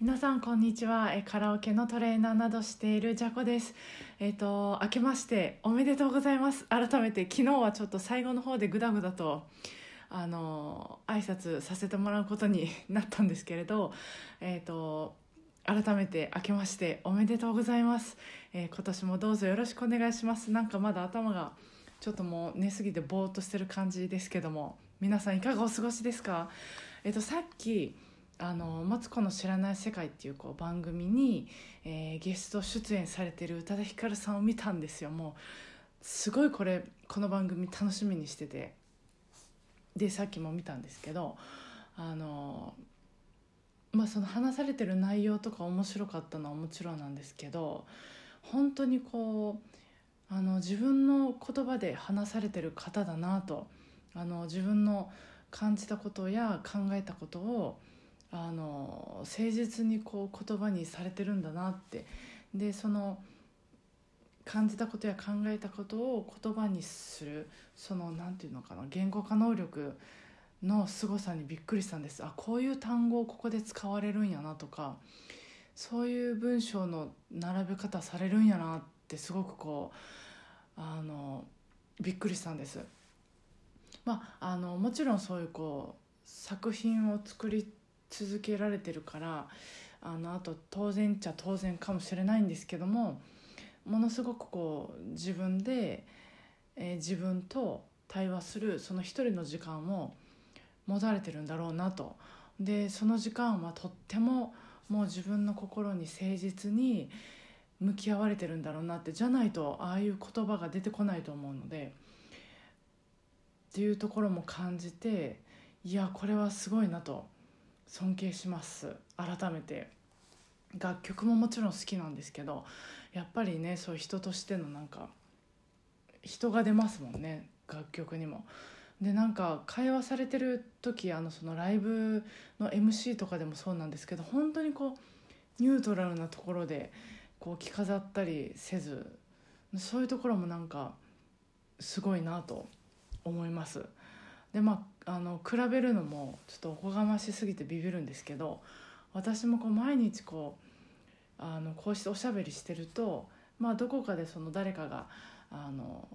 皆さんこんにちは。えカラオケのトレーナーなどしているジャコです。えっ、と明けましておめでとうございます。改めて昨日はちょっと最後の方でグダグダとあの挨拶させてもらうことに なったんですけれどえっ、と改めて明けましておめでとうございます、えー今年もどうぞよろしくお願いします。なんかまだ頭がちょっともう寝すぎてぼーっとしてる感じですけども皆さんいかがお過ごしですか？えっ、とさっきあの「マツコの知らない世界」っていうこう番組に、えーゲスト出演されてる宇多田ヒカルさんを見たんですよ。もうすごいこれこの番組楽しみにしてて。でさっきも見たんですけどあのまあその話されてる内容とか面白かったのはもちろんなんですけど本当にこうあの自分の言葉で話されてる方だなとあの自分の感じたことや考えたことをあの誠実にこう言葉にされてるんだなってでその感じたことや考えたことを言葉にするそのなんていうのかな言語化能力の凄さにびっくりしたんですあこういう単語をここで使われるんやなとかそういう文章の並べ方されるんやなってすごくこうあのびっくりしたんです。まあ、あのもちろんそういうこう作品を作り続けられてるからあのあと当然っちゃ当然かもしれないんですけどもものすごくこう自分で、えー自分と対話するその一人の時間を持たれてるんだろうなと。でその時間はとってももう自分の心に誠実に向き合われてるんだろうなってじゃないとああいう言葉が出てこないと思うのでっていうところも感じていやこれはすごいなと。尊敬します改めて楽曲ももちろん好きなんですけどやっぱりねそういう人としてのなんか人が出ますもんね楽曲にも。でなんか会話されてる時あのそのライブの MC とかでもそうなんですけど本当にこうニュートラルなところでこう着飾ったりせずそういうところもなんかすごいなと思います。でまああの比べるのもちょっとおこがましすぎてビビるんですけど私もこう毎日こうあのこうしておしゃべりしてると、まあ、どこかでその誰かがあの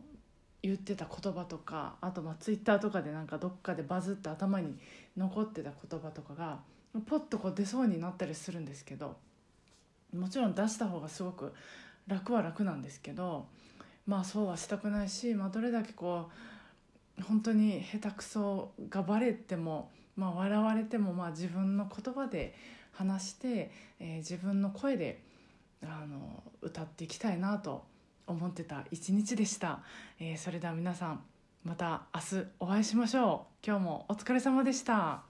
言ってた言葉とかあとまあツイッターとかでなんかどっかでバズって頭に残ってた言葉とかがポッとこう出そうになったりするんですけどもちろん出した方がすごく楽は楽なんですけどまあそうはしたくないし、まあ、どれだけこう本当に下手くそがバレても、まあ、笑われても、まあ、自分の言葉で話して、えー自分の声であの歌っていきたいなと思ってた一日でした、えーそれでは皆さんまた明日お会いしましょう。今日もお疲れ様でした。